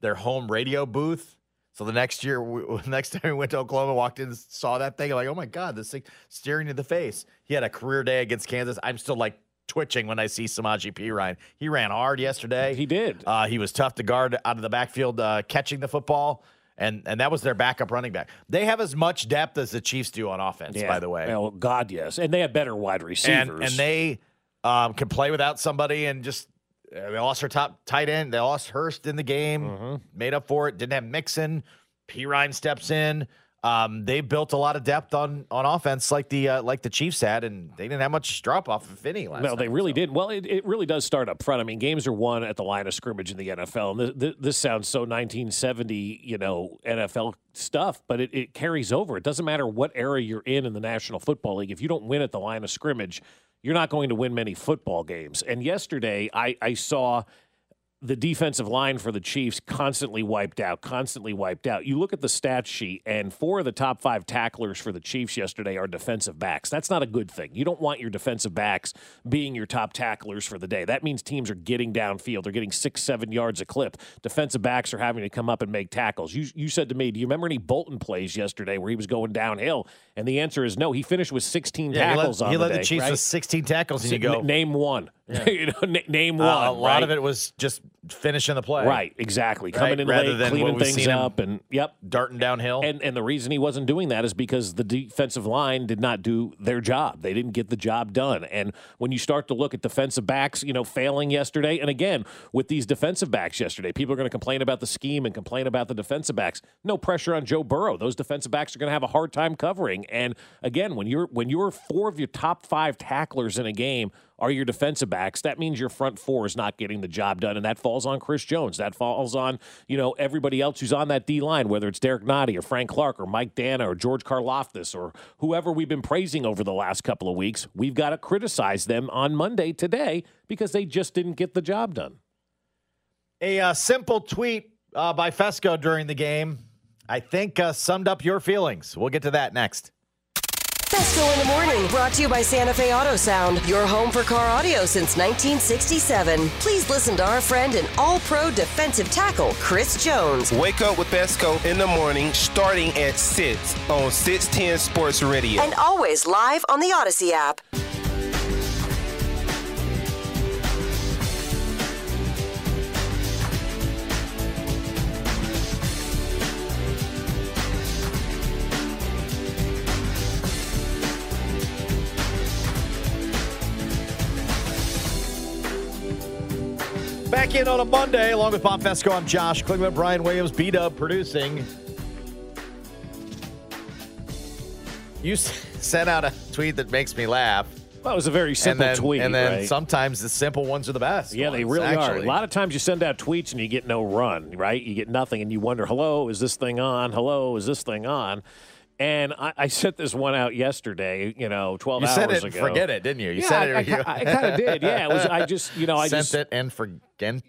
their home radio booth. So the next year, we, next time we went to Oklahoma, walked in, saw that thing, like, oh my god, this thing staring in the face. He had a career day against Kansas. I'm still like twitching when I see Samaje Perine. He ran hard yesterday. He did. Uh, he was tough to guard out of the backfield, uh, catching the football. And, and that was their backup running back. They have as much depth as the Chiefs do on offense, Yeah. by the way. Oh God, yes, and they have better wide and, receivers. and they um, can play without somebody and just uh, they lost their top tight end. They lost Hurst in the game, Mm-hmm. made up for it. Didn't have Mixon. Perine steps in. Um, they built a lot of depth on on offense, like the uh, like the Chiefs had, and they didn't have much drop off, if any. Last No, night. they really did. Well, it, it really does start up front. I mean, games are won at the line of scrimmage in the NFL, and this sounds so 1970, you know, NFL stuff, but it, it carries over. It doesn't matter what era you're in in the National Football League. If you don't win at the line of scrimmage, you're not going to win many football games. And yesterday, I, I saw the defensive line for the Chiefs constantly wiped out, constantly wiped out. You look at the stat sheet, and four of the top five tacklers for the Chiefs yesterday are defensive backs. That's not a good thing. You don't want your defensive backs being your top tacklers for the day. That means teams are getting downfield. They're getting six, seven yards a clip. Defensive backs are having to come up and make tackles. You, you said to me, Do you remember any Bolton plays yesterday where he was going downhill? And the answer is no. He finished with 16 Yeah, he led- tackles on he the led the Chiefs right? with 16 tackles, and you N- go- name one. you know, n- name Uh, one. a lot right? of it was just finishing the play, Right, exactly. Right? Coming in Rather late, than cleaning things up, and yep, darting downhill. And and the reason he wasn't doing that is because the defensive line did not do their job. They didn't get the job done. And when you start to look at defensive backs, you know, failing yesterday, and again with these defensive backs yesterday, people are going to complain about the scheme and complain about the defensive backs. No pressure on Joe Burrow. Those defensive backs are going to have a hard time covering. And again, when you're when you're four of your top five tacklers in a game are your defensive backs. That means your front four is not getting the job done, and that falls on Chris Jones. That falls on you know everybody else who's on that D line, whether it's Derrick Nnadi or Frank Clark or Mike Danna or George Karlaftis or whoever we've been praising over the last couple of weeks. We've got to criticize them on Monday today because they just didn't get the job done. A uh, simple tweet uh, by Fescoe during the game, I think, uh, summed up your feelings. We'll get to that next. Fescoe in the morning, brought to you by Santa Fe Auto Sound, your home for car audio since 1967. Please listen to our friend and all pro defensive tackle, Chris Jones. Wake up with Fescoe in the morning starting at 6 on 610 Sports Radio. And always live on the Audacy app. In on a Monday, along with Bob Fescoe. I'm Josh Klingler, Brian Williams, B Dub producing. You sent out a tweet that makes me laugh. Well, it was a very simple and then, tweet, And then right? sometimes the simple ones are the best. Yeah, they ones, really are. A lot of times you send out tweets and you get no run, right? You get nothing and you wonder, hello, is this thing on? Hello, is this thing on? And I, I sent this one out yesterday, you know, 12 You hours it ago. forget it, didn't you? You yeah, said I, it. I, you- ki- I kind of did. Yeah, it was. I just, you know, I sent just it and forget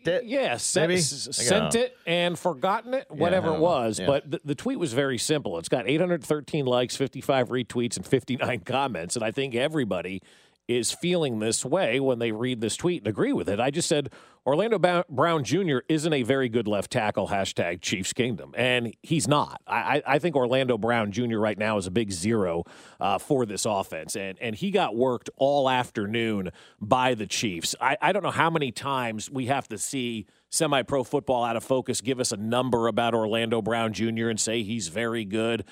it. yeah, sent, maybe? sent oh. it and forgotten it, whatever I it was. Yeah. But the, the tweet was very simple. It's got 813 likes, 55 retweets, and 59 comments. And I think everybody is feeling this way when they read this tweet and agree with it. I just said Orlando Brown Jr. isn't a very good left tackle. Hashtag Chiefs Kingdom, and he's not. I, I I think Orlando Brown Jr. right now is a big zero uh, for this offense, and and he got worked all afternoon by the Chiefs. I, I don't know how many times we have to see semi pro football out of focus give us a number about Orlando Brown Jr. and say he's very good.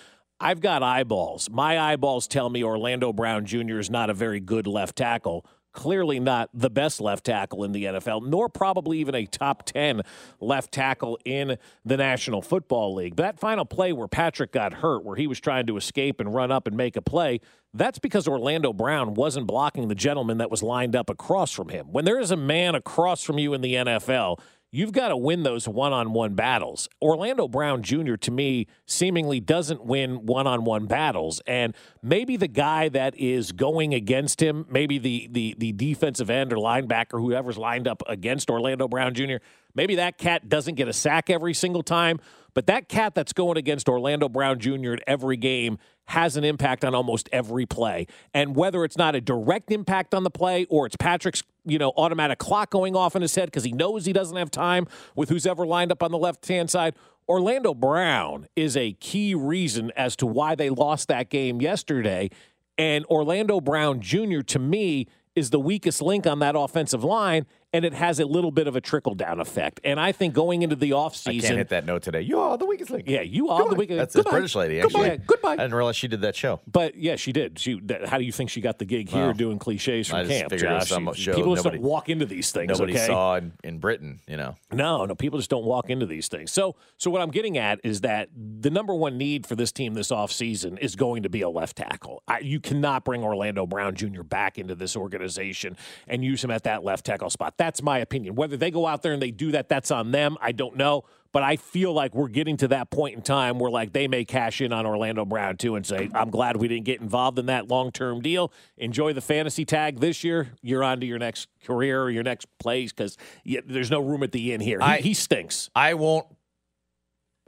I've got eyeballs. My eyeballs tell me Orlando Brown Jr. is not a very good left tackle. Clearly not the best left tackle in the NFL, nor probably even a top 10 left tackle in the National Football League. That final play where Patrick got hurt, where he was trying to escape and run up and make a play, that's because Orlando Brown wasn't blocking the gentleman that was lined up across from him. When there is a man across from you in the NFL, You've got to win those one on one battles. Orlando Brown Jr., to me, seemingly doesn't win one on one battles. And maybe the guy that is going against him, maybe the, the, the defensive end or linebacker, whoever's lined up against Orlando Brown Jr., maybe that cat doesn't get a sack every single time. But that cat that's going against Orlando Brown Jr. at every game has an impact on almost every play. And whether it's not a direct impact on the play or it's Patrick's, you know, automatic clock going off in his head because he knows he doesn't have time with who's ever lined up on the left hand side. Orlando Brown is a key reason as to why they lost that game yesterday. And Orlando Brown Jr., to me, is the weakest link on that offensive line, and it has a little bit of a trickle down effect. And I think going into the offseason. I can't hit that note today. You are the weakest link. Yeah, you are the weakest link. That's this British lady. Goodbye. Actually. Yeah, goodbye. I didn't realize she did that show. But yeah, she did. She. That, how do you think she got the gig here doing cliches from I camp? figured it was Josh? show people just don't walk into these things. Nobody okay? saw in, in Britain, you know. No, no, people just don't walk into these things. So, so what I'm getting at is that the number one need for this team this offseason is going to be a left tackle. I, you cannot bring Orlando Brown Jr. back into this organization and use him at that left tackle spot. That's my opinion. Whether they go out there and they do that, that's on them. I don't know. But I feel like we're getting to that point in time where like they may cash in on Orlando Brown too and say, I'm glad we didn't get involved in that long term deal. Enjoy the franchise tag this year. You're on to your next career or your next place because there's no room at the end here. He, I- he stinks. I won't.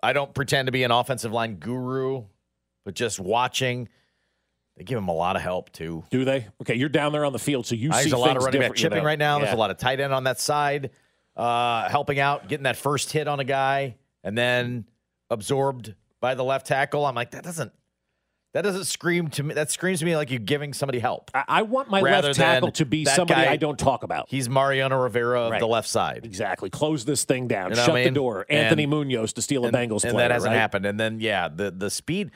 I don't pretend to be an offensive line guru, but just watching, they give him a lot of help too. Do they? Okay, you're down there on the field, so you see a lot of running back different, you chipping know? right now. There's a lot of tight end on that side, uh, helping out, getting that first hit on a guy, and then absorbed by the left tackle. I'm like, that doesn't. That doesn't scream to me. That screams to me like you're giving somebody help. I, I want my Rather left tackle to be somebody guy- I don't talk about. He's Mariano Rivera of Right. the left side. Exactly. Close this thing down. You know Shut I the door. Anthony And- Munoz to steal a and, Bengals and player. that hasn't right? happened. And then yeah, the the speed.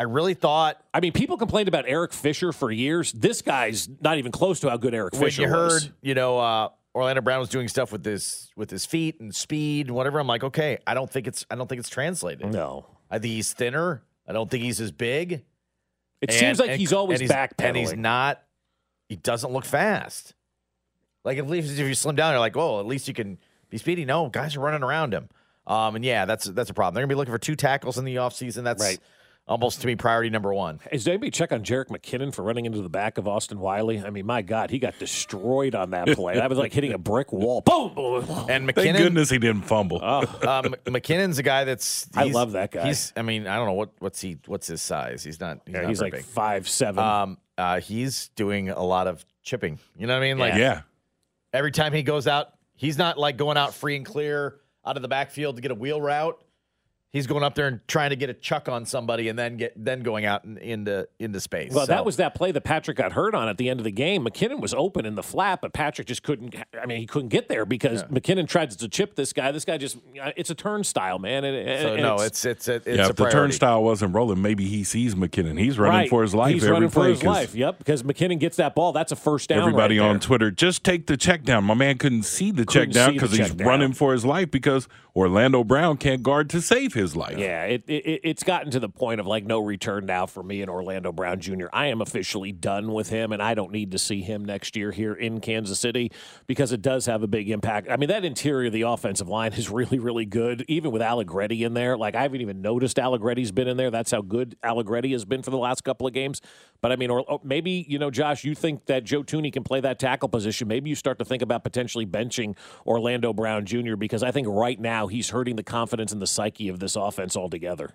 I really thought I mean, people complained about Eric Fisher for years. This guy's not even close to how good Eric Fisher when you heard, was. you know, uh, Orlando Brown was doing stuff with his with his feet and speed and whatever. I'm like, okay, I don't think it's I don't think it's translated. No, I think he's thinner. I don't think he's as big. It And- seems like and- he's always and he's, and he's not. He doesn't look fast. Like at least if you slim down, you're like, well, at least you can be speedy. No, guys are running around him. Um, and yeah, that's that's a problem. They're gonna be looking for two tackles in the offseason. That's Right. Almost to me priority number one. Is anybody check on Jerick McKinnon for running into the back of Austin Wiley? I mean, my God, he got destroyed on that play. That was like hitting a brick wall. Boom! boom. And Thank McKinnon, goodness he didn't fumble. Oh, um, McKinnon's a guy that's. I love that guy. He's. I mean, I don't know what what's he what's his size. He's not. He's, Yeah, not he's like big. five seven. Um, uh, he's doing a lot of chipping. You know what I mean? Like yeah. every time he goes out, he's not like going out free and clear out of the backfield to get a wheel route. He's going up there and trying to get a chuck on somebody and then get then going out in, into into space. Well, So- that was that play that Patrick got hurt on at the end of the game. McKinnon was open in the flat, but Patrick just couldn't. I mean, he couldn't get there because McKinnon tried to chip this guy. This guy just, uh, it's a turnstile, man. And, and- so and no, it's it's it's, yeah, a if the turnstile wasn't rolling, maybe he sees McKinnon. He's running right. for his life He's every running play. for his 'cause life. Yep, because McKinnon gets that ball. That's a first down. Everybody right on there. Twitter, just take the check down. My man couldn't see the Couldn't check down because he's down. running for his life because Orlando Brown can't guard to save his life. Yeah, it, it it's gotten to the point of like no return now for me and Orlando Brown Jr. I am officially done with him, and I don't need to see him next year here in Kansas City because it does have a big impact. I mean, that interior of the offensive line is really, really good, even with Allegretti in there. Like I haven't even noticed Allegretti's been in there. That's how good Allegretti has been for the last couple of games. But I mean, or, or maybe you know, Josh, you think that Joe Thuney can play that tackle position? Maybe you start to think about potentially benching Orlando Brown Jr. because I think right now he's hurting the confidence and the psyche of this offense altogether.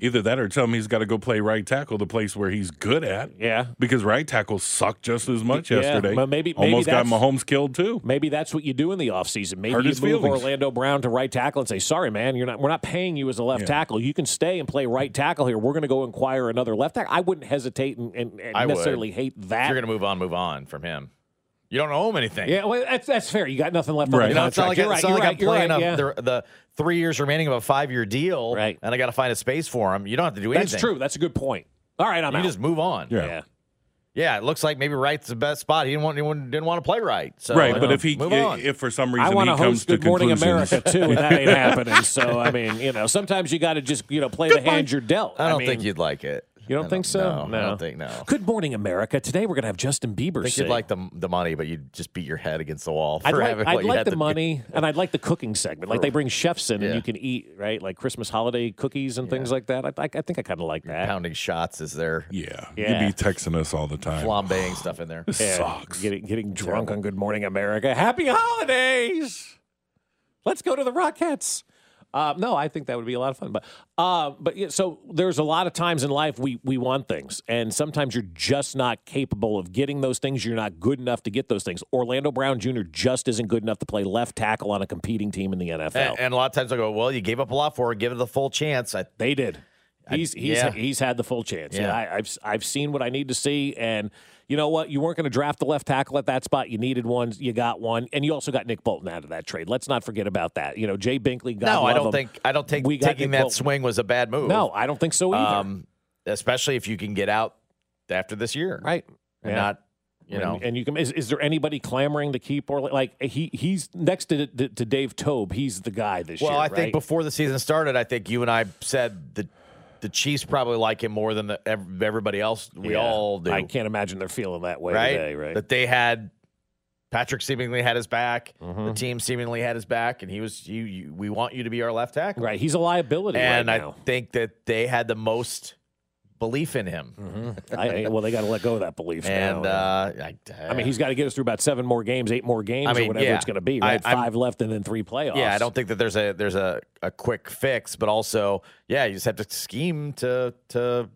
Either that or tell him he's got to go play right tackle, the place where he's good at. Yeah. Because right tackle sucked just as much Yeah, yesterday. but maybe- maybe Almost got Mahomes killed too. Maybe that's what you do in the offseason. Maybe Hurt you his move feelings. Orlando Brown to right tackle and say, "Sorry, man, you're not. We're not paying you as a left Yeah. tackle. You can stay and play right tackle here. We're going to go acquire another left tackle." I wouldn't hesitate and, and, and I would. necessarily hate If that. you're gonna move on, move on from him. You don't owe him anything. yeah, well, that's that's fair. You got nothing left on Right. the You know, it's contract. not like, you're it's right. not You're like right. I'm You're playing right. a- yeah. the, the three years remaining of a five year deal, Right. and I got to find a space for him. You don't have to do anything. That's true. That's a good point. All right, I'm You out. just move on. Yeah. yeah. Yeah, it looks like maybe right's the best spot. He didn't want, he didn't want to play right. So, right, you but know, if he move on. if for some I reason want he to comes host to Good Morning conclusions, America too, and that ain't happening. So I mean, you know, sometimes you got to just you know play the hand you're dealt. I don't mean, think you'd like it. You don't I think so? No, I don't think no. Good Morning America. Today we're going to have Justin Bieber. I think sing. you'd like the the money, but you'd just beat your head against the wall. For I'd like, having I'd you like had the to money, and I'd like the cooking segment. Like they bring chefs in, and you can eat right, like Christmas holiday cookies and things like that. I, I, I think I kind of like that. pounding shots is there. yeah, Yeah. you'd be texting us all the time. Flambeing stuff in there. This Yeah, sucks. Getting getting drunk on Good Morning America. Happy holidays. Let's go to the Rockettes. Uh, no, I think that would be a lot of fun. But uh, but yeah, so there's a lot of times in life we we want things, and sometimes you're just not capable of getting those things. You're not good enough to get those things. Orlando Brown Jr. just isn't good enough to play left tackle on a competing team in the NFL. And, and a lot of times I go, well, you gave up a lot for it. Give it the full chance. I, They did. He's he's yeah. he's had the full chance. Yeah. I, I've I've seen what I need to see, and you know what? You weren't going to draft the left tackle at that spot. You needed one. You got one, and you also got Nick Bolton out of that trade. Let's not forget about that. You know, Jay Binkley. God no, I don't him. think I don't think We taking that Bolton. swing was a bad move. No, I don't think so either. um, especially if you can get out after this year, right? And Yeah. not, you know, and, and you can. Is, is there anybody clamoring to keep or like he he's next to to, to Dave Tobe? He's the guy this well, year. Well, I think before the season started, I think you and I said the the Chiefs probably like him more than the, everybody else. We Yeah. all do. I can't imagine they're feeling that way right? today. Right? That they had Patrick seemingly had his back. Mm-hmm. The team seemingly had his back, and he was you. you we want you to be our left tackle, right. He's a liability And right I think that they had the most belief in him. I, I- well, they got to let go of that belief And uh, I, I mean, he's got to get us through about seven more games, eight more games, I mean, or whatever yeah. it's going to be. I- Right, I'm- five left, and then three playoffs. Yeah, I don't think that there's a there's a, a quick fix, but also, yeah, you just have to scheme to to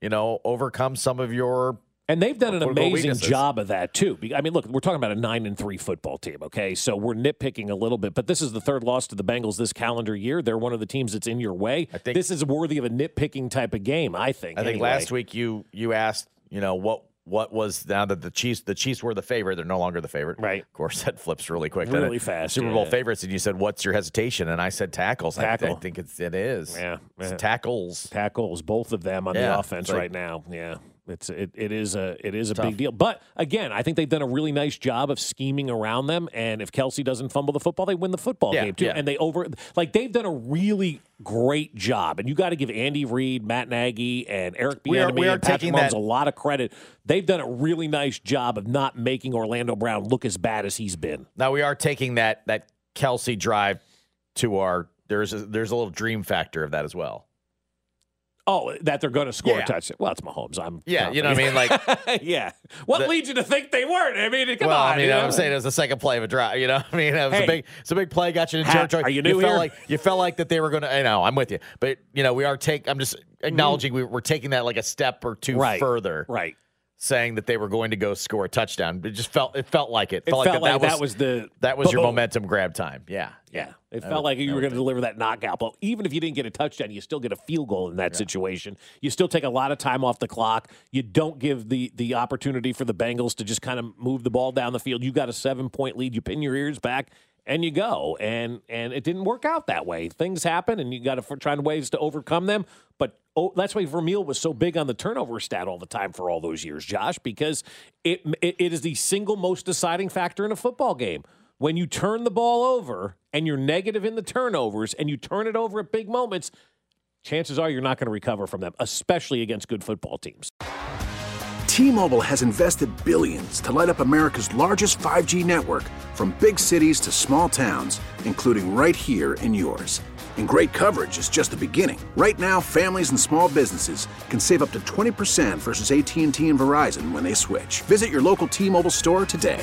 you know overcome some of your And they've done an amazing job of that too. I mean, look, we're talking about a nine and three football team. Okay, so we're nitpicking a little bit, but this is the third loss to the Bengals this calendar year. They're one of the teams that's in your way. I think- this is worthy of a nitpicking type of game. I think. I think anyway. last week you you asked you know what what was now that the Chiefs the Chiefs were the favorite they're no longer the favorite right of course that flips really quick Really fast, Super Bowl yeah. favorites and you said what's your hesitation and I said tackles I- I, think it's it is Yeah, It's yeah. tackles tackles, both of them on Yeah, the offense like- right now. Yeah, it's it, it is a it is a Tough. big deal. But again, I think they've done a really nice job of scheming around them. And if Kelce doesn't fumble the football, they win the football Yeah, game too. yeah. And they over like they've done a really great job. And you got to give Andy Reid, Matt Nagy, and Eric Bieniemy and Patrick Mahomes that- a lot of credit. They've done a really nice job of not making Orlando Brown look as bad as he's been. now we are taking that that Kelce drive to our there's a, there's a little dream factor of that as well Oh, that they're going to score Yeah. a touchdown. Well, it's Mahomes. I'm Yeah, you know what I mean? Like, yeah. What The- leads you to think they weren't? I mean, come well, on. I mean, you know? I'm saying it was the second play of a drive. You know, I mean, it was Hey. a big, it's a big play, got you in Hat, territory. are you new felt here? like you felt like that they were going to. I know, I'm with you, but you know, we are take. I'm just acknowledging we, we're taking that like a step or two Mm-hmm. Right. further, right. saying that they were going to go score a touchdown. It just felt, it felt like it. It Felt felt like, like that, that was the that was your momentum grab time. Yeah, Yeah, it I felt would- like you I were going to deliver that knockout But Even if you didn't get a touchdown, you still get a field goal in that situation. You still take a lot of time off the clock. You don't give the the opportunity for the Bengals to just kind of move the ball down the field. You got a seven point lead. You pin your ears back and you go. And and it didn't work out that way. Things happen, and you got to try ways to overcome them. But oh, that's why Vermeil was so big on the turnover stat all the time for all those years, Josh, because it, it, it is the single most deciding factor in a football game. When you turn the ball over and you're negative in the turnovers and you turn it over at big moments, chances are you're not going to recover from them, especially against good football teams. T-Mobile has invested billions to light up America's largest 5G network from big cities to small towns, including right here in yours. And great coverage is just the beginning. Right now, families and small businesses can save up to 20% versus AT&T and Verizon when they switch. Visit your local T-Mobile store today.